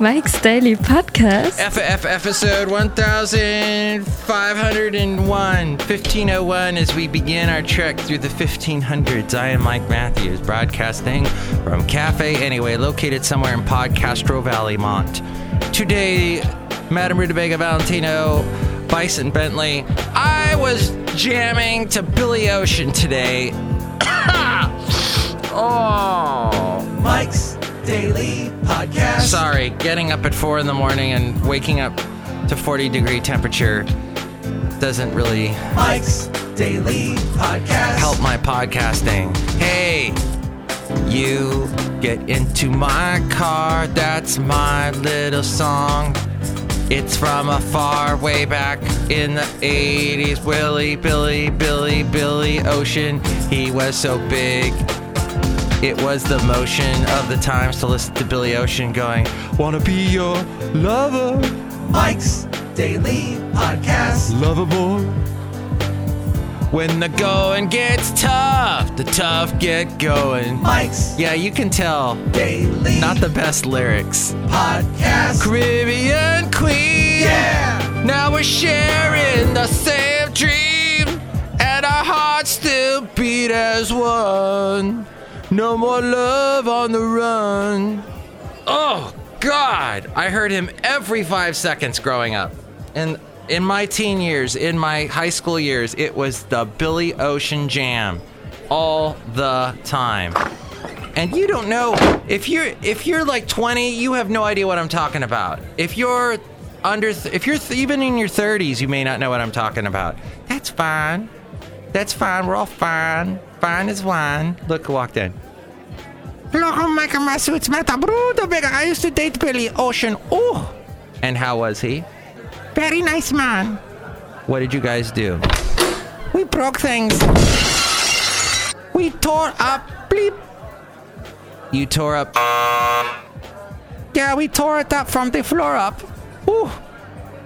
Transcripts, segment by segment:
Mike's Daily Podcast. FF episode 1501, 1501, as we begin our trek through the 1500s. I am Mike Matthews, broadcasting from Cafe Anyway, located somewhere in Podcastro Valley, Mont. Today, Madame Rutabaga Valentino, Bison Bentley. I was jamming to Billy Ocean today. oh. Sorry, getting up at four in the morning and waking up to 40 degree temperature doesn't really Mike's Daily Podcast. help my podcasting. Hey, you get into my car. That's my little song. It's from a far way back in the 80s. Willie, Billy, Billy, Billy Ocean. He was so big. It was the motion of the times to listen to Billy Ocean going, Wanna be your lover, Mike's Daily Podcast. Lovable. When the going gets tough, the tough get going. Mike's Yeah, you can tell. Daily Not the best lyrics. Podcast. Caribbean Queen. Yeah. Now we're sharing the same dream, and our hearts still beat as one. No more love on the run. Oh, God. I heard him every five seconds growing up. And in my teen years, in my high school years, it was the Billy Ocean Jam all the time. And you don't know if you're if you're like 20, you have no idea what I'm talking about. If you're under th- if you're th- even in your 30s, you may not know what I'm talking about. That's fine. That's fine. We're all fine. Fine as wine. Look who walked in. Hello, Michael Masu. It's Mata Bruto Bega. I used to date Billy Ocean. Oh. And how was he? Very nice man. What did you guys do? We broke things. We tore up. Bleep. You tore up. Yeah, we tore it up from the floor up. Ooh.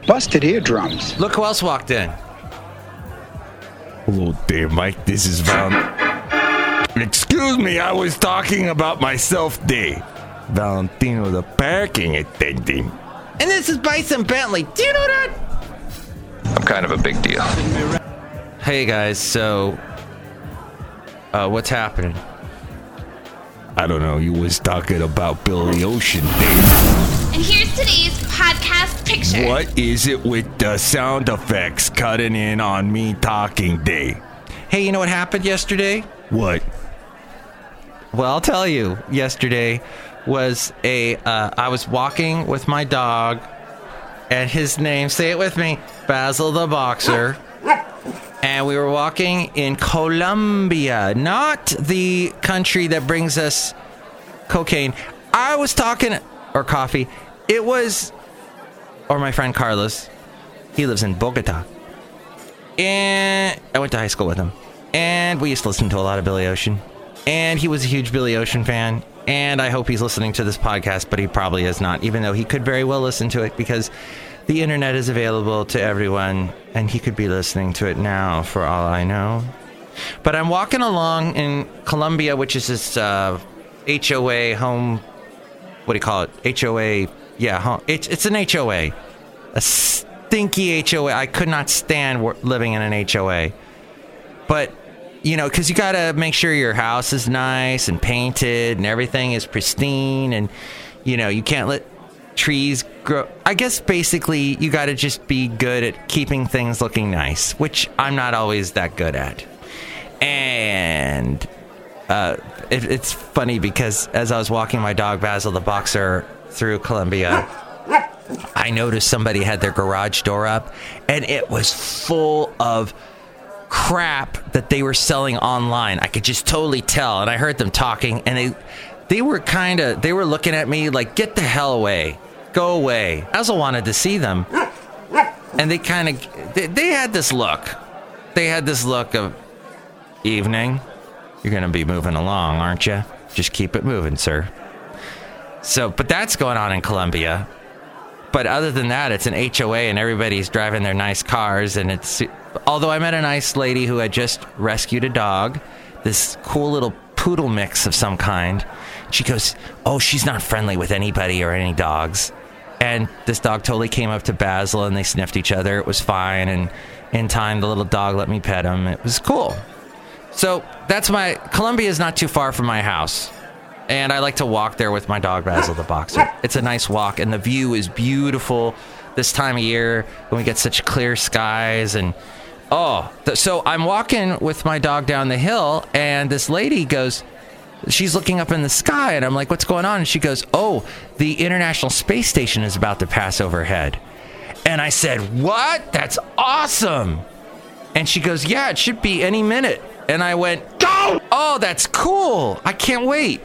Busted eardrums. Look who else walked in. Hello there, Mike. This is Val. Excuse me, I was talking about myself there. Valentino, the parking attendant. And this is Bison Bentley. Do you know that? I'm kind of a big deal. Hey guys, so uh, what's happening? I don't know, you was talking about Billy Ocean there. And here's today's podcast picture. What is it with the sound effects cutting in on me talking day? Hey, you know what happened yesterday? What? Well, I'll tell you. Yesterday was a uh, I was walking with my dog, and his name. Say it with me, Basil the boxer. And we were walking in Colombia, not the country that brings us cocaine. I was talking or coffee. It was, or my friend Carlos. He lives in Bogota. And I went to high school with him. And we used to listen to a lot of Billy Ocean. And he was a huge Billy Ocean fan. And I hope he's listening to this podcast, but he probably is not, even though he could very well listen to it because the internet is available to everyone. And he could be listening to it now, for all I know. But I'm walking along in Colombia, which is this uh, HOA home. What do you call it? HOA. Yeah, home. It's, it's an HOA. A stinky HOA. I could not stand living in an HOA. But, you know, because you got to make sure your house is nice and painted and everything is pristine. And, you know, you can't let trees grow. I guess basically you got to just be good at keeping things looking nice, which I'm not always that good at. And uh, it, it's funny because as I was walking my dog Basil the boxer through Columbia. I noticed somebody had their garage door up and it was full of crap that they were selling online. I could just totally tell and I heard them talking and they they were kind of they were looking at me like get the hell away. Go away. I also wanted to see them. And they kind of they, they had this look. They had this look of evening. You're to be moving along, aren't you? Just keep it moving, sir. So, but that's going on in Colombia. But other than that, it's an HOA and everybody's driving their nice cars. And it's, although I met a nice lady who had just rescued a dog, this cool little poodle mix of some kind. She goes, "Oh, she's not friendly with anybody or any dogs." And this dog totally came up to Basil and they sniffed each other. It was fine. And in time, the little dog let me pet him. It was cool. So that's my Columbia is not too far from my house. And I like to walk there with my dog Basil the boxer. It's a nice walk and the view is beautiful this time of year when we get such clear skies and oh, th- so I'm walking with my dog down the hill and this lady goes she's looking up in the sky and I'm like what's going on and she goes, "Oh, the International Space Station is about to pass overhead." And I said, "What? That's awesome." And she goes, Yeah, it should be any minute. And I went, Go! Oh, that's cool. I can't wait.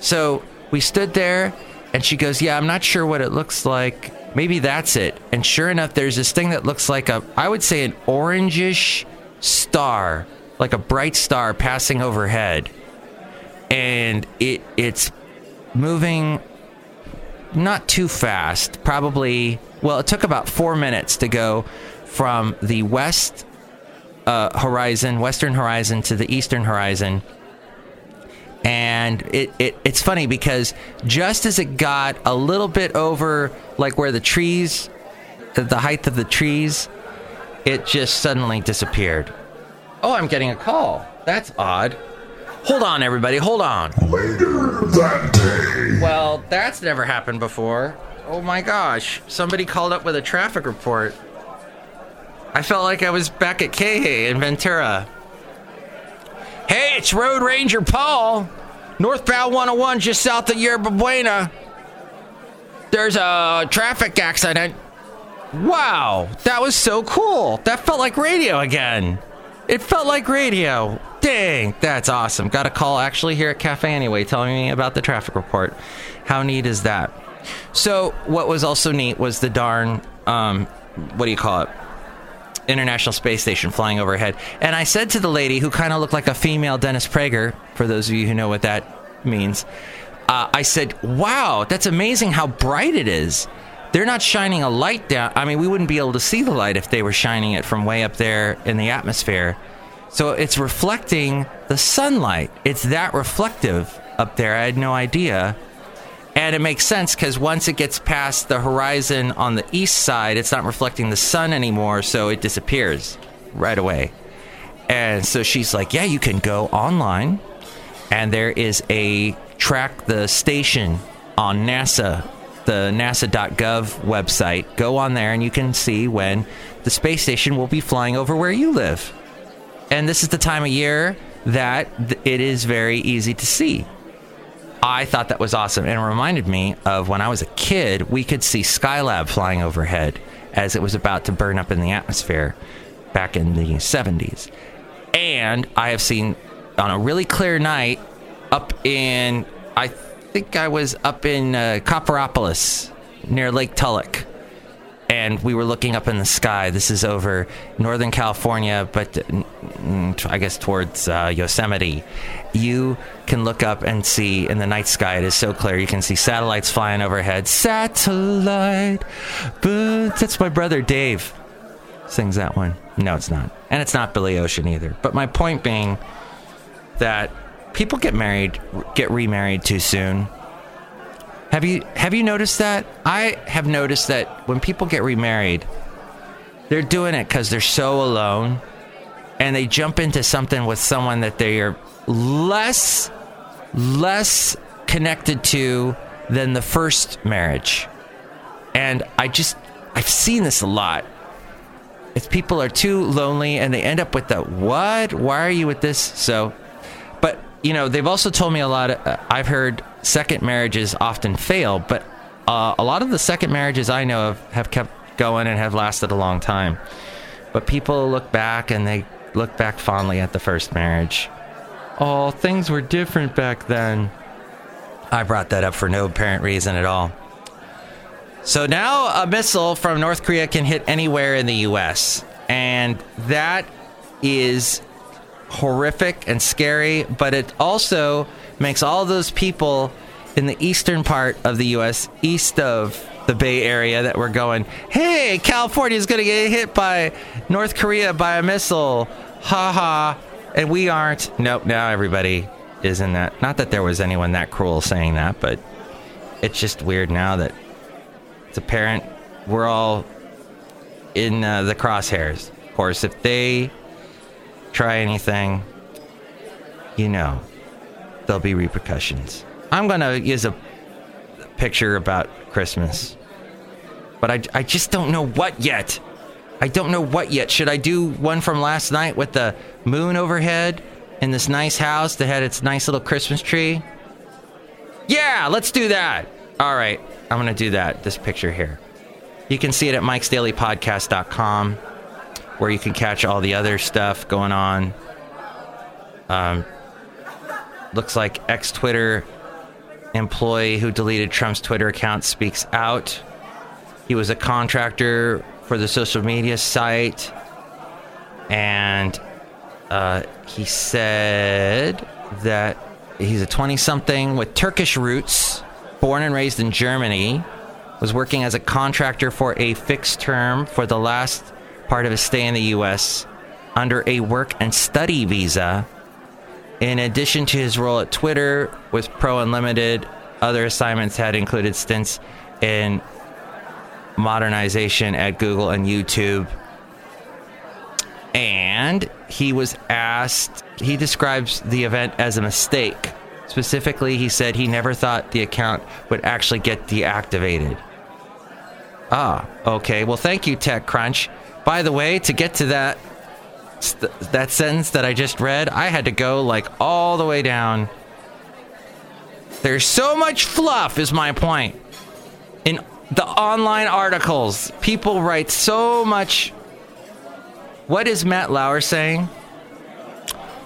So we stood there, and she goes, Yeah, I'm not sure what it looks like. Maybe that's it. And sure enough, there's this thing that looks like a, I would say, an orangish star, like a bright star passing overhead. And it it's moving not too fast. Probably, well, it took about four minutes to go from the west uh, horizon, western horizon, to the eastern horizon. And it, it it's funny because just as it got a little bit over like where the trees, the height of the trees, it just suddenly disappeared. Oh, I'm getting a call. That's odd. Hold on, everybody. Hold on. Later that day, Well, that's never happened before. Oh my gosh. Somebody called up with a traffic report. I felt like I was back at KHAY in Ventura. Hey, it's Road Ranger Paul. Northbound 101 just south of Yerba Buena. There's a traffic accident. Wow, that was so cool. That felt like radio again. It felt like radio. Dang, that's awesome. Got a call actually here at Cafe Anyway telling me about the traffic report. How neat is that? So, what was also neat was the darn, um, what do you call it? International Space Station flying overhead. And I said to the lady who kind of looked like a female Dennis Prager, for those of you who know what that means, uh, I said, wow, that's amazing how bright it is. They're not shining a light down. I mean, we wouldn't be able to see the light if they were shining it from way up there in the atmosphere. So it's reflecting the sunlight. It's that reflective up there. I had no idea. And it makes sense because once it gets past the horizon on the east side, it's not reflecting the sun anymore, so it disappears right away. And so she's like, Yeah, you can go online, and there is a track the station on NASA, the nasa.gov website. Go on there, and you can see when the space station will be flying over where you live. And this is the time of year that it is very easy to see. I thought that was awesome. And it reminded me of when I was a kid, we could see Skylab flying overhead as it was about to burn up in the atmosphere back in the 70s. And I have seen on a really clear night up in, I think I was up in uh, Copperopolis near Lake Tulloch. And we were looking up in the sky. This is over Northern California, but I guess towards uh, Yosemite. You can look up and see in the night sky. It is so clear. You can see satellites flying overhead. Satellite, but that's my brother Dave sings that one. No, it's not, and it's not Billy Ocean either. But my point being that people get married, get remarried too soon. Have you have you noticed that? I have noticed that when people get remarried, they're doing it because they're so alone, and they jump into something with someone that they are less less connected to than the first marriage. And I just I've seen this a lot. If people are too lonely and they end up with the what? Why are you with this? So, but you know, they've also told me a lot. Of, uh, I've heard second marriages often fail, but uh, a lot of the second marriages I know of have kept going and have lasted a long time. But people look back and they look back fondly at the first marriage. Oh, things were different back then. I brought that up for no apparent reason at all. So now a missile from North Korea can hit anywhere in the U.S., and that is horrific and scary, but it also makes all those people in the eastern part of the U.S., east of the Bay Area, that we're going, hey, California is going to get hit by North Korea by a missile. Ha ha. And we aren't. Nope, now everybody. is in that not that there was anyone that cruel saying that, but it's just weird now that it's apparent we're all in uh, the crosshairs. Of course, if they try anything, you know, there'll be repercussions. I'm gonna use a picture about Christmas, but I, I just don't know what yet. I don't know what yet. Should I do one from last night with the moon overhead in this nice house that had its nice little Christmas tree? Yeah, let's do that. All right, I'm gonna do that. This picture here. You can see it at mikesdailypodcast.com, where you can catch all the other stuff going on. Um, looks like ex Twitter employee who deleted Trump's Twitter account speaks out. He was a contractor for the social media site, and uh, he said that he's a 20 something with Turkish roots, born and raised in Germany, was working as a contractor for a fixed term for the last part of his stay in the U.S. under a work and study visa. In addition to his role at Twitter with Pro Unlimited, other assignments had included stints in modernization at Google and YouTube. And he was asked, he describes the event as a mistake. Specifically, he said he never thought the account would actually get deactivated. Ah, okay. Well, thank you, TechCrunch. By the way, to get to that st- that sentence that I just read, I had to go like all the way down. There's so much fluff, is my point. In the online articles, people write so much. What is Matt Lauer saying?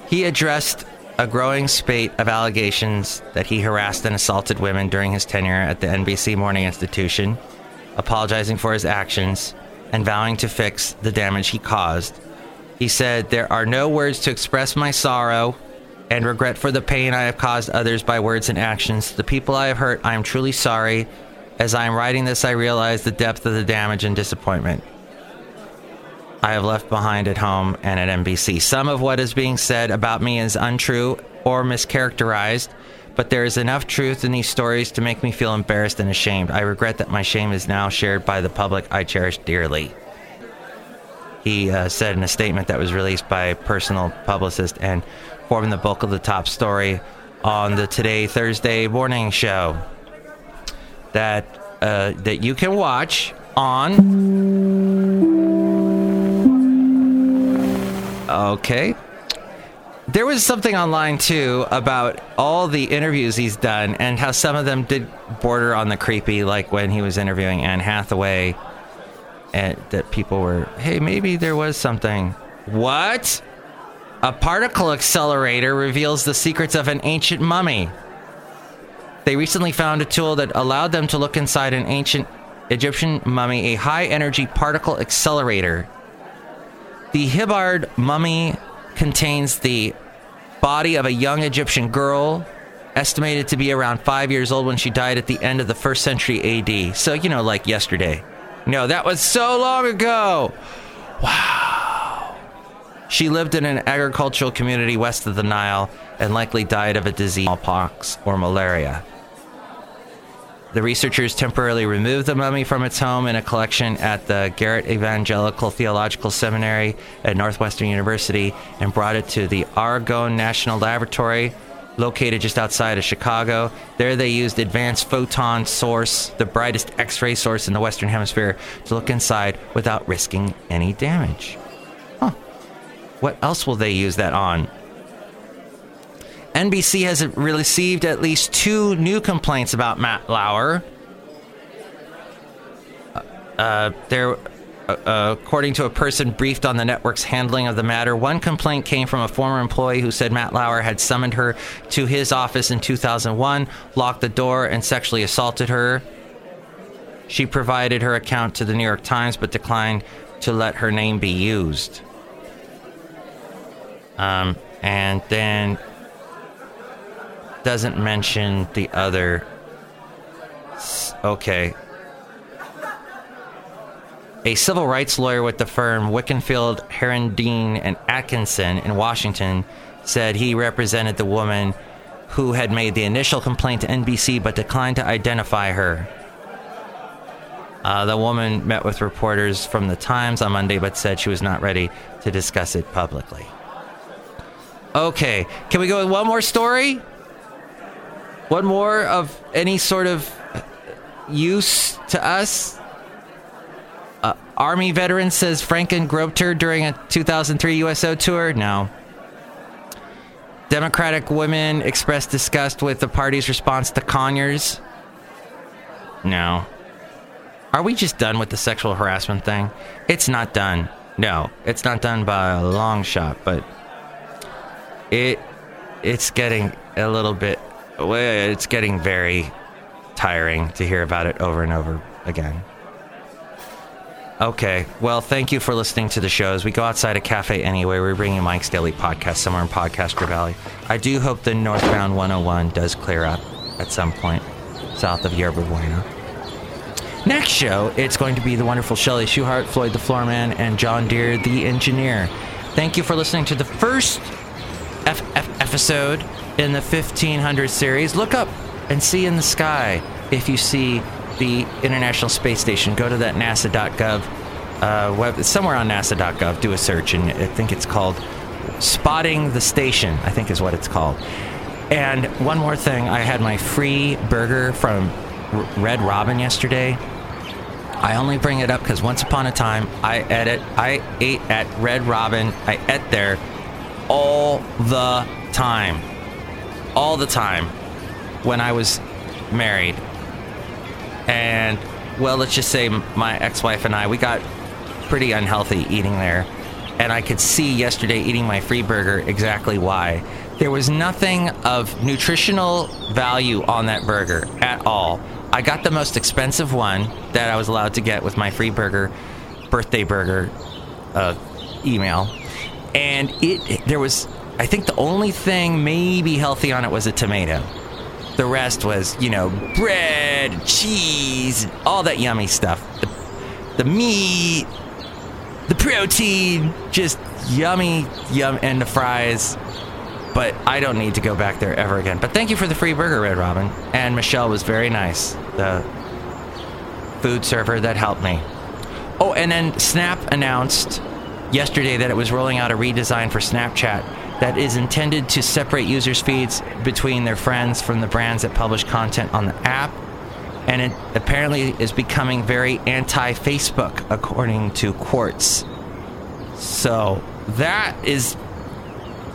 He addressed a growing spate of allegations that he harassed and assaulted women during his tenure at the NBC Morning Institution, apologizing for his actions and vowing to fix the damage he caused. He said, There are no words to express my sorrow and regret for the pain I have caused others by words and actions. The people I have hurt, I am truly sorry. As I am writing this, I realize the depth of the damage and disappointment I have left behind at home and at NBC. Some of what is being said about me is untrue or mischaracterized, but there is enough truth in these stories to make me feel embarrassed and ashamed. I regret that my shame is now shared by the public I cherish dearly. He uh, said in a statement that was released by personal publicist and forming the bulk of the top story on the Today Thursday morning show that uh, that you can watch on. Okay. There was something online too about all the interviews he's done and how some of them did border on the creepy, like when he was interviewing Anne Hathaway, and that people were, hey, maybe there was something. What? A particle accelerator reveals the secrets of an ancient mummy. They recently found a tool that allowed them to look inside an ancient Egyptian mummy, a high energy particle accelerator. The Hibbard mummy contains the body of a young Egyptian girl, estimated to be around five years old when she died at the end of the first century AD. So, you know, like yesterday. No, that was so long ago. Wow. She lived in an agricultural community west of the Nile and likely died of a disease, smallpox or malaria. The researchers temporarily removed the mummy from its home in a collection at the Garrett Evangelical Theological Seminary at Northwestern University and brought it to the Argonne National Laboratory, located just outside of Chicago. There they used advanced photon source, the brightest X-ray source in the Western Hemisphere, to look inside without risking any damage. Huh. What else will they use that on? NBC has received at least two new complaints about Matt Lauer. Uh, there, uh, according to a person briefed on the network's handling of the matter, one complaint came from a former employee who said Matt Lauer had summoned her to his office in 2001, locked the door, and sexually assaulted her. She provided her account to the New York Times but declined to let her name be used. Um, and then doesn't mention the other. Okay. A civil rights lawyer with the firm Wilkenfeld, Herendeen, and Atkinson in Washington said he represented the woman who had made the initial complaint to NBC but declined to identify her. Uh, the woman met with reporters from the Times on Monday but said she was not ready to discuss it publicly. Okay, can we go with one more story? One more of any sort of use to us? Army veteran says Franken groped her during a 2003 USO tour? No. Democratic women expressed disgust with the party's response to Conyers? No. Are we just done with the sexual harassment thing? It's not done. No, it's not done by a long shot, but it it's getting a little bit it's getting very tiring to hear about it over and over again. Okay, well, thank you for listening to the show. As we go outside a cafe anyway, we're bringing Mike's Daily Podcast somewhere in Podcaster Valley. I do hope the northbound 101 does clear up at some point south of Yerba Buena. Next show, it's going to be the wonderful Shelley Schuhart, Floyd the Floorman, and John Deere the Engineer. Thank you for listening to the first F- F- episode in the 1500 series. Look up and see in the sky if you see the International Space Station. Go to that NASA.gov uh, web, somewhere on NASA.gov. Do a search, and I think it's called Spotting the Station. I think is what it's called. And one more thing, I had my free burger from Red Robin yesterday. I only bring it up because once upon a time I ate I ate at Red Robin. I ate there all the time, all the time when I was married. And well, let's just say my ex-wife and I we got pretty unhealthy eating there, and I could see yesterday eating my free burger exactly why. There was nothing of nutritional value on that burger at all. I got the most expensive one that I was allowed to get with my free burger, birthday burger uh, email. And it, there was, I think the only thing maybe healthy on it was a tomato. The rest was, you know, bread, cheese, all that yummy stuff. The, the meat, the protein, just yummy, yum, and the fries but I don't need to go back there ever again. But thank you for the free burger, Red Robin. And Michelle was very nice, the food server that helped me. Oh, and then Snap announced yesterday that it was rolling out a redesign for Snapchat that is intended to separate users' feeds between their friends from the brands that publish content on the app. And it apparently is becoming very anti Facebook, according to Quartz. So that is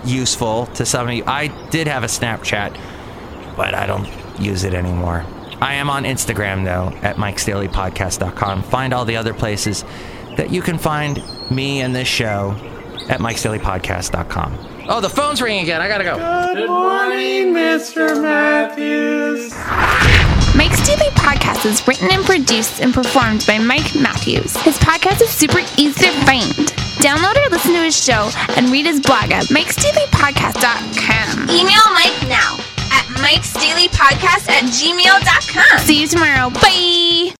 useful to some of you. I did have a Snapchat, but I don't use it anymore. I am on Instagram though at mikesdailypodcast.com. Find all the other places that you can find me and this show at mikesdailypodcast.com. Oh, the phone's ringing again. I gotta go. Good morning, Mr. Matthews. Mike's Daily Podcast is written and produced and performed by Mike Matthews. His podcast is super easy to find. Download or listen to his show and read his blog at mikesdailypodcast.com. Email Mike now at mikesdailypodcast at gmail.com. See you tomorrow. Bye.